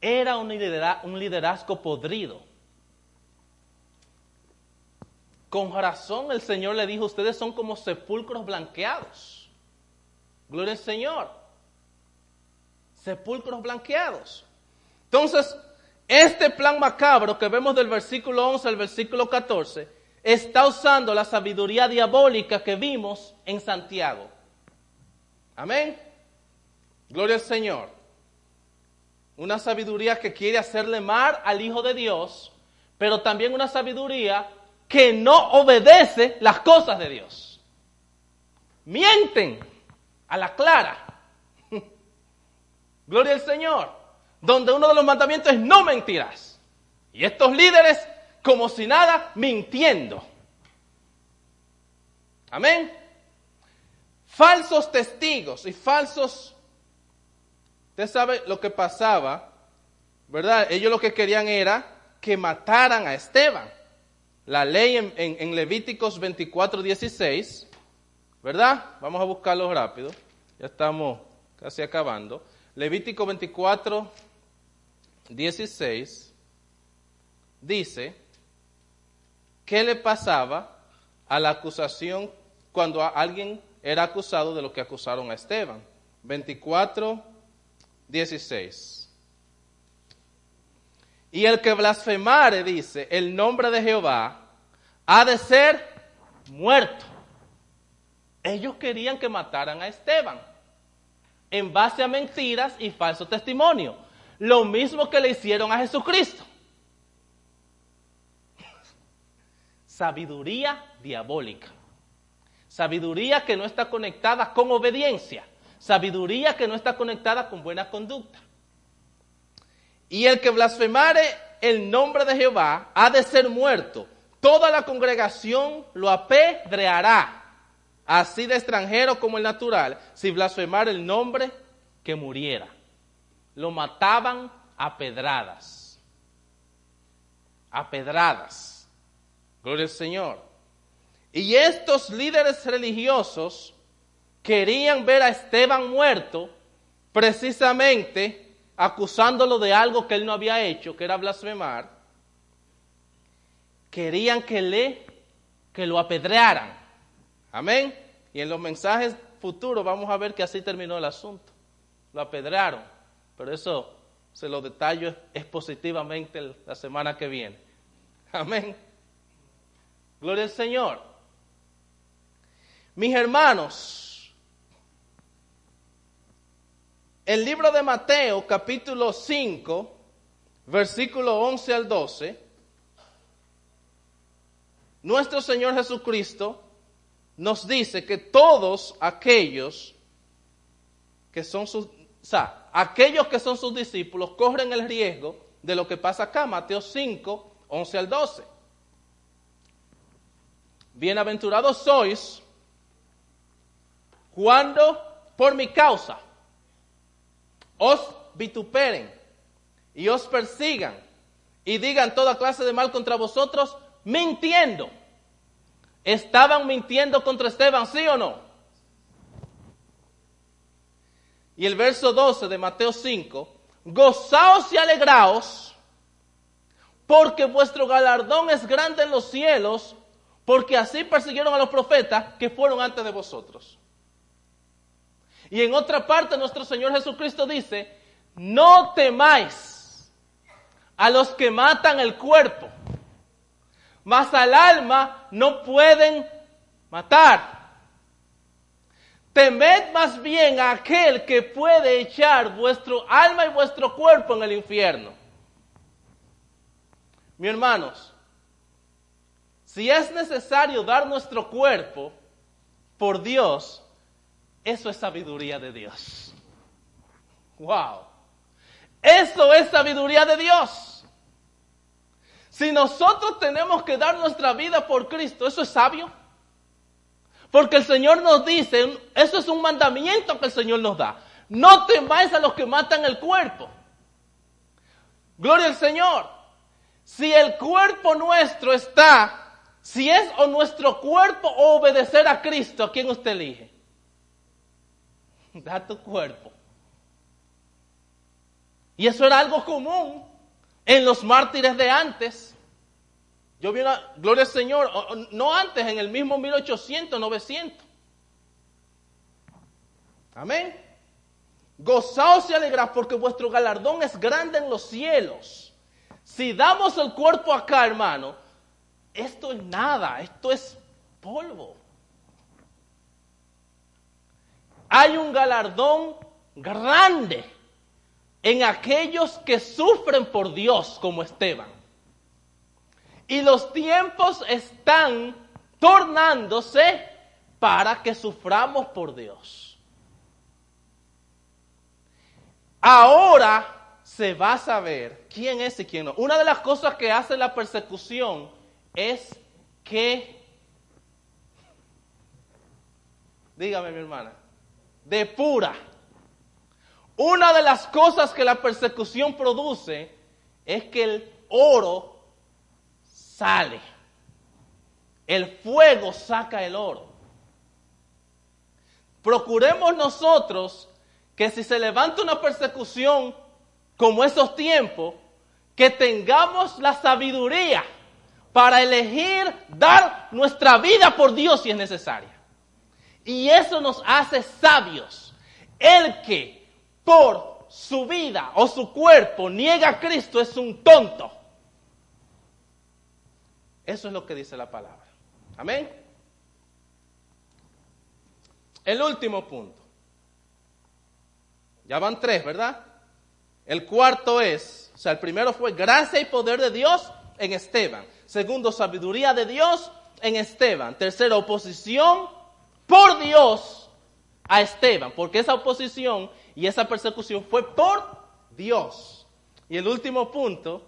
Era un liderazgo podrido. Con razón el Señor le dijo, ustedes son como sepulcros blanqueados. Gloria al Señor. Sepulcros blanqueados. Entonces, este plan macabro que vemos del versículo 11 al versículo 14 está usando la sabiduría diabólica que vimos en Santiago. Amén. Gloria al Señor. Una sabiduría que quiere hacerle mal al Hijo de Dios, pero también una sabiduría que no obedece las cosas de Dios. Mienten a la clara. Gloria al Señor donde uno de los mandamientos es no mentirás. Y estos líderes, como si nada, mintiendo. Amén. Falsos testigos y falsos... Usted sabe lo que pasaba, ¿verdad? Ellos lo que querían era que mataran a Esteban. La ley en, Levíticos 24, 16, ¿verdad? Vamos a buscarlo rápido. Ya estamos casi acabando. Levítico 24, 16 dice qué le pasaba a la acusación cuando alguien era acusado de lo que acusaron a Esteban. 24, 16. Y el que blasfemare, dice, el nombre de Jehová, ha de ser muerto. Ellos querían que mataran a Esteban en base a mentiras y falso testimonio. Lo mismo que le hicieron a Jesucristo. Sabiduría diabólica. Sabiduría que no está conectada con obediencia. Sabiduría que no está conectada con buena conducta. Y el que blasfemare el nombre de Jehová ha de ser muerto. Toda la congregación lo apedreará, así de extranjero como el natural, si blasfemar el nombre que muriera. Lo mataban a pedradas. A pedradas. Gloria al Señor. Y estos líderes religiosos querían ver a Esteban muerto precisamente acusándolo de algo que él no había hecho, que era blasfemar, querían que le que lo apedrearan. Amén. Y en los mensajes futuros vamos a ver que así terminó el asunto. Lo apedrearon. Pero eso se lo detallo expositivamente la semana que viene. Amén. Gloria al Señor. Mis hermanos, El libro de Mateo, capítulo 5, versículo 11 al 12, nuestro Señor Jesucristo nos dice que todos aquellos que son sus, o sea, aquellos que son sus discípulos corren el riesgo de lo que pasa acá, Mateo 5, 11 al 12. Bienaventurados sois cuando por mi causa os vituperen y os persigan y digan toda clase de mal contra vosotros, mintiendo. ¿Estaban mintiendo contra Esteban, sí o no? Y el verso 12 de Mateo 5, gozaos y alegraos, porque vuestro galardón es grande en los cielos, porque así persiguieron a los profetas que fueron antes de vosotros. Y en otra parte nuestro Señor Jesucristo dice, no temáis a los que matan el cuerpo, mas al alma no pueden matar. Temed más bien a aquel que puede echar vuestro alma y vuestro cuerpo en el infierno. Mi hermanos, si es necesario dar nuestro cuerpo por Dios, eso es sabiduría de Dios. Wow. Eso es sabiduría de Dios. Si nosotros tenemos que dar nuestra vida por Cristo, ¿eso es sabio? Porque el Señor nos dice, eso es un mandamiento que el Señor nos da. No temáis a los que matan el cuerpo. Gloria al Señor. Si el cuerpo nuestro está, si es o nuestro cuerpo obedecer a Cristo, ¿a quién usted elige? Da tu cuerpo. Y eso era algo común en los mártires de antes. Yo vi una, gloria al Señor, no antes, en el mismo 1800, 900. Amén. Gozaos y alegraos porque vuestro galardón es grande en los cielos. Si damos el cuerpo acá, hermano, esto es nada, esto es polvo hay un galardón grande en aquellos que sufren por Dios como Esteban. Y los tiempos están tornándose para que suframos por Dios. Ahora se va a saber quién es y quién no. Una de las cosas que hace la persecución es que, dígame mi hermana, de pura. Una de las cosas que la persecución produce es que el oro sale. El fuego saca el oro. Procuremos nosotros que si se levanta una persecución como esos tiempos, que tengamos la sabiduría para elegir dar nuestra vida por Dios si es necesaria. Y eso nos hace sabios. El que por su vida o su cuerpo niega a Cristo es un tonto. Eso es lo que dice la palabra. Amén. El último punto. Ya van tres, ¿verdad? El cuarto es, o sea, el primero fue gracia y poder de Dios en Esteban. Segundo, sabiduría de Dios en Esteban. Tercero, oposición por Dios a Esteban, porque esa oposición y esa persecución fue por Dios. Y el último punto,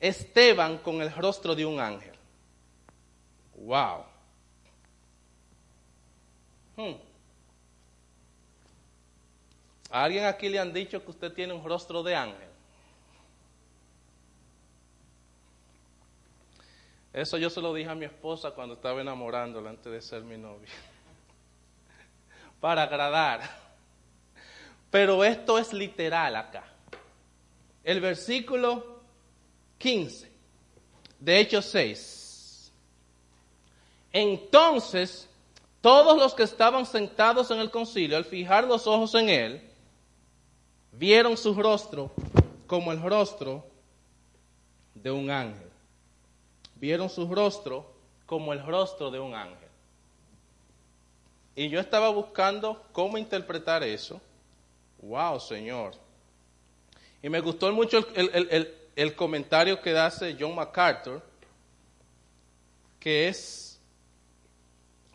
Esteban con el rostro de un ángel. Wow. Hmm. ¿A alguien aquí le han dicho que usted tiene un rostro de ángel? Eso yo se lo dije a mi esposa cuando estaba enamorándola antes de ser mi novia. Para agradar. Pero esto es literal acá. El versículo 15 de Hechos 6. Entonces, todos los que estaban sentados en el concilio, al fijar los ojos en él, vieron su rostro como el rostro de un ángel vieron su rostro como el rostro de un ángel. Y yo estaba buscando cómo interpretar eso. Wow, Señor. Y me gustó mucho el, comentario que hace John MacArthur, que es,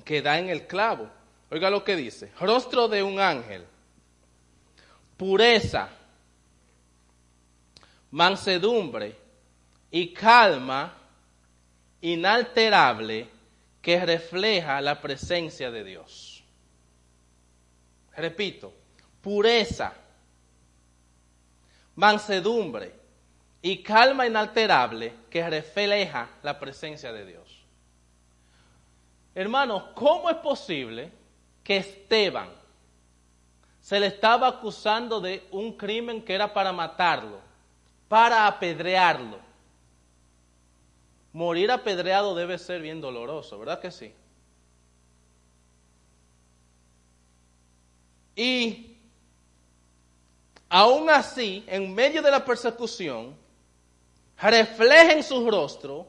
que da en el clavo. Oiga lo que dice, rostro de un ángel, pureza, mansedumbre y calma inalterable que refleja la presencia de Dios. Repito, pureza, mansedumbre y calma inalterable que refleja la presencia de Dios. Hermanos, ¿cómo es posible que Esteban se le estaba acusando de un crimen que era para matarlo, para apedrearlo? Morir apedreado debe ser bien doloroso, ¿verdad que sí? Y aún así, en medio de la persecución, refleja en su rostro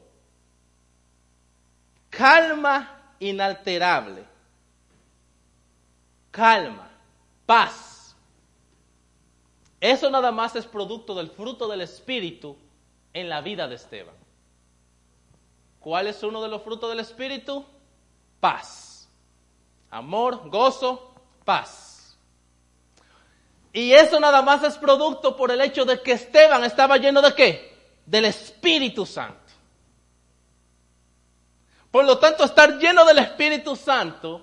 calma inalterable, calma, paz. Eso nada más es producto del fruto del Espíritu en la vida de Esteban. ¿Cuál es uno de los frutos del Espíritu? Paz. Amor, gozo, paz. Y eso nada más es producto por el hecho de que Esteban estaba lleno de qué? Del Espíritu Santo. Por lo tanto, estar lleno del Espíritu Santo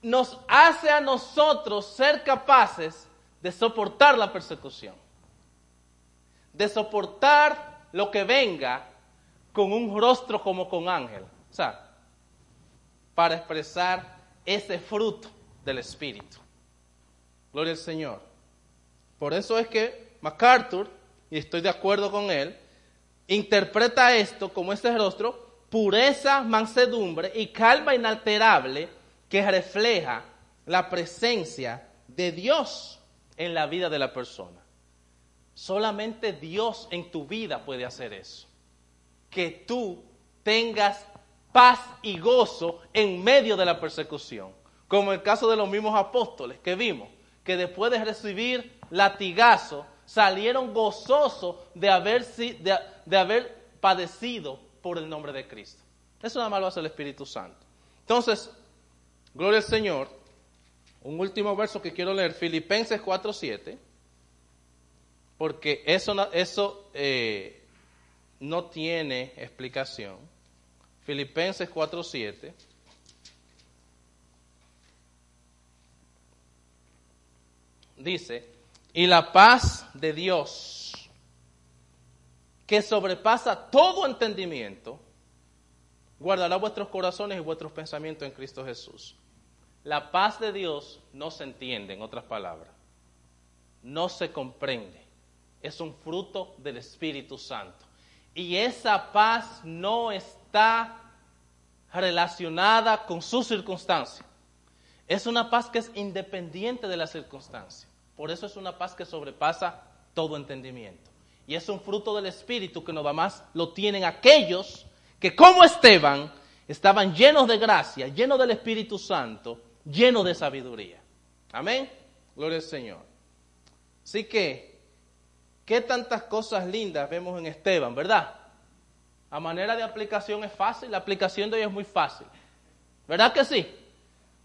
nos hace a nosotros ser capaces de soportar la persecución, de soportar lo que venga con un rostro como con ángel. O sea, para expresar ese fruto del Espíritu. Gloria al Señor. Por eso es que MacArthur, y estoy de acuerdo con él, interpreta esto como ese rostro, pureza, mansedumbre y calma inalterable que refleja la presencia de Dios en la vida de la persona. Solamente Dios en tu vida puede hacer eso que tú tengas paz y gozo en medio de la persecución. Como el caso de los mismos apóstoles que vimos, que después de recibir latigazo salieron gozosos de haber, de, haber padecido por el nombre de Cristo. Eso nada más lo hace el Espíritu Santo. Entonces, gloria al Señor. Un último verso que quiero leer, Filipenses 4.7, porque eso, eso eh, no tiene explicación. Filipenses 4:7. Dice, y la paz de Dios, que sobrepasa todo entendimiento, guardará vuestros corazones y vuestros pensamientos en Cristo Jesús. La paz de Dios no se entiende, en otras palabras, no se comprende, es un fruto del Espíritu Santo. Y esa paz no está relacionada con su circunstancia. Es una paz que es independiente de la circunstancia. Por eso es una paz que sobrepasa todo entendimiento. Y es un fruto del Espíritu que nada más lo tienen aquellos que como Esteban estaban llenos de gracia, llenos del Espíritu Santo, llenos de sabiduría. Amén. Gloria al Señor. Así que, ¿qué tantas cosas lindas vemos en Esteban, verdad? A manera de aplicación es fácil, la aplicación de hoy es muy fácil. ¿Verdad que sí?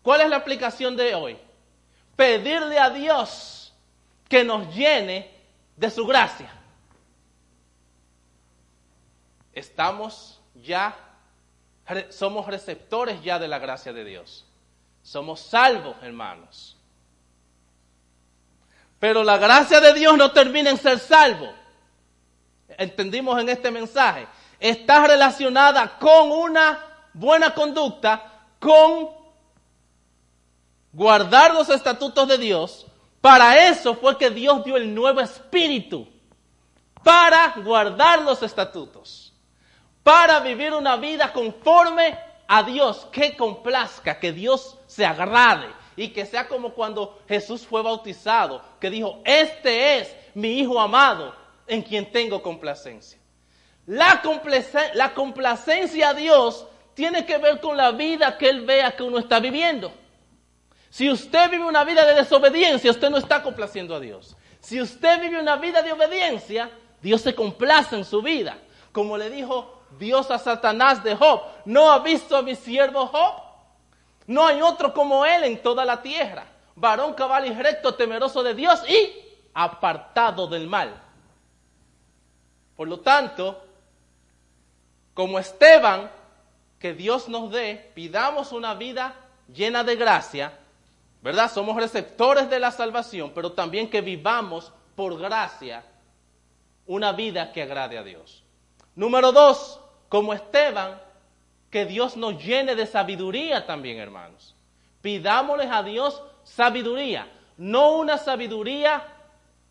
¿Cuál es la aplicación de hoy? Pedirle a Dios que nos llene de su gracia. Estamos ya, somos receptores ya de la gracia de Dios. Somos salvos, hermanos. Pero la gracia de Dios no termina en ser salvo. Entendimos en este mensaje. Está relacionada con una buena conducta, con guardar los estatutos de Dios. Para eso fue que Dios dio el nuevo espíritu. Para guardar los estatutos. Para vivir una vida conforme a Dios, que complazca, que Dios se agrade y que sea como cuando Jesús fue bautizado, que dijo, este es mi Hijo amado en quien tengo complacencia. La, la complacencia a Dios tiene que ver con la vida que Él vea que uno está viviendo. Si usted vive una vida de desobediencia, usted no está complaciendo a Dios. Si usted vive una vida de obediencia, Dios se complace en su vida. Como le dijo Dios a Satanás de Job, ¿no ha visto a mi siervo Job? No hay otro como él en toda la tierra, varón cabal y recto, temeroso de Dios y apartado del mal. Por lo tanto, como Esteban, que Dios nos dé, pidamos una vida llena de gracia, ¿verdad? Somos receptores de la salvación, pero también que vivamos por gracia una vida que agrade a Dios. Número dos, como Esteban, que Dios nos llene de sabiduría también, hermanos. Pidámosles a Dios sabiduría, no una sabiduría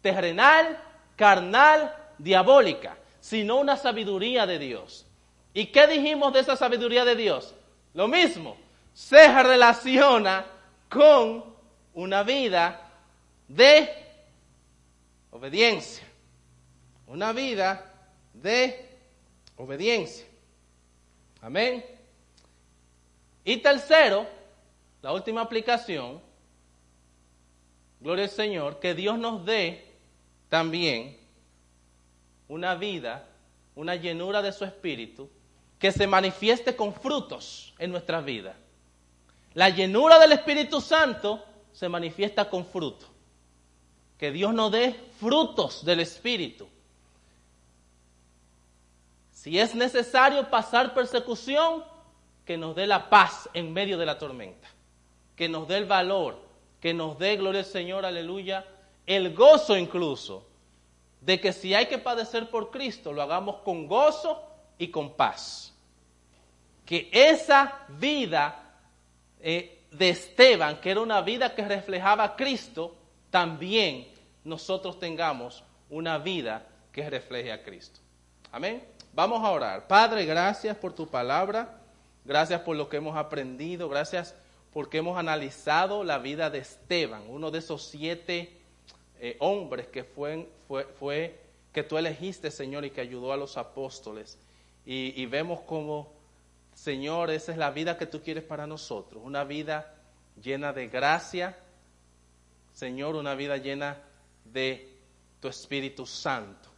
terrenal, carnal, diabólica, sino una sabiduría de Dios. ¿Y qué dijimos de esa sabiduría de Dios? Lo mismo, se relaciona con una vida de obediencia. Una vida de obediencia. Amén. Y tercero, la última aplicación, gloria al Señor, que Dios nos dé también una vida, una llenura de su espíritu, que se manifieste con frutos en nuestras vidas. La llenura del Espíritu Santo se manifiesta con fruto. Que Dios nos dé frutos del Espíritu. Si es necesario pasar persecución, que nos dé la paz en medio de la tormenta, que nos dé el valor, que nos dé, gloria al Señor, aleluya, el gozo incluso, de que si hay que padecer por Cristo, lo hagamos con gozo y con paz. Que esa vida eh, de Esteban, que era una vida que reflejaba a Cristo, también nosotros tengamos una vida que refleje a Cristo. Amén. Vamos a orar. Padre, gracias por tu palabra. Gracias por lo que hemos aprendido. Gracias porque hemos analizado la vida de Esteban, uno de esos siete eh, hombres que fue, que tú elegiste, Señor, y que ayudó a los apóstoles. Y, y vemos como, Señor, esa es la vida que tú quieres para nosotros. Una vida llena de gracia. Señor, una vida llena de tu Espíritu Santo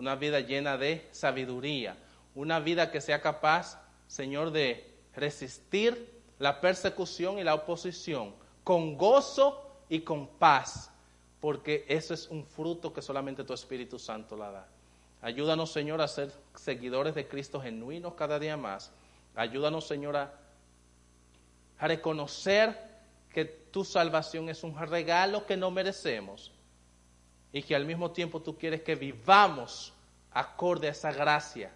una vida llena de sabiduría, una vida que sea capaz, Señor, de resistir la persecución y la oposición con gozo y con paz, porque eso es un fruto que solamente tu Espíritu Santo la da. Ayúdanos, Señor, a ser seguidores de Cristo genuinos cada día más. Ayúdanos, Señor, a, reconocer que tu salvación es un regalo que no merecemos y que al mismo tiempo tú quieres que vivamos acorde a esa gracia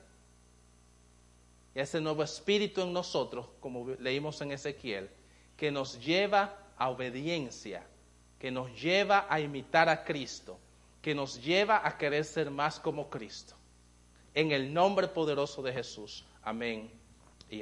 y a ese nuevo espíritu en nosotros, como leímos en Ezequiel, que nos lleva a obediencia, que nos lleva a imitar a Cristo, que nos lleva a querer ser más como Cristo. En el nombre poderoso de Jesús. Amén.